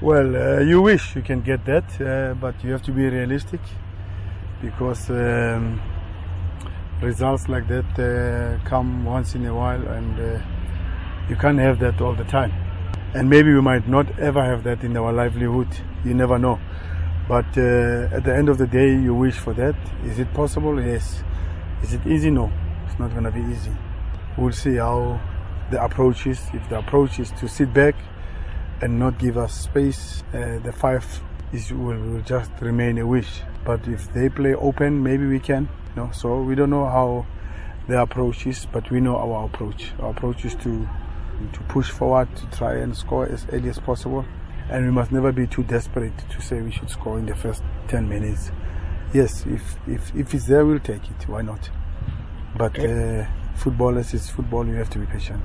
Well, uh, you wish you can get that, uh, but you have to be realistic because um, results like that uh, come once in a while and uh, you can't have that all the time. And maybe we might not ever have that in our livelihood. You never know. But uh, at the end of the day, you wish for that. Is it possible? Yes. Is it easy? No. It's not going to be easy. We'll see how the approach is. If the approach is to sit back and not give us space, uh, the five is will, will just remain a wish. But if they play open, maybe we can. You know, so we don't know how the approach is, but we know our approach. Our approach is to to push forward, to try and score as early as possible. And we must never be too desperate to say we should score in the first 10 minutes. Yes, if, if, if it's there, we'll take it. Why not? But uh, footballers it's football, you have to be patient.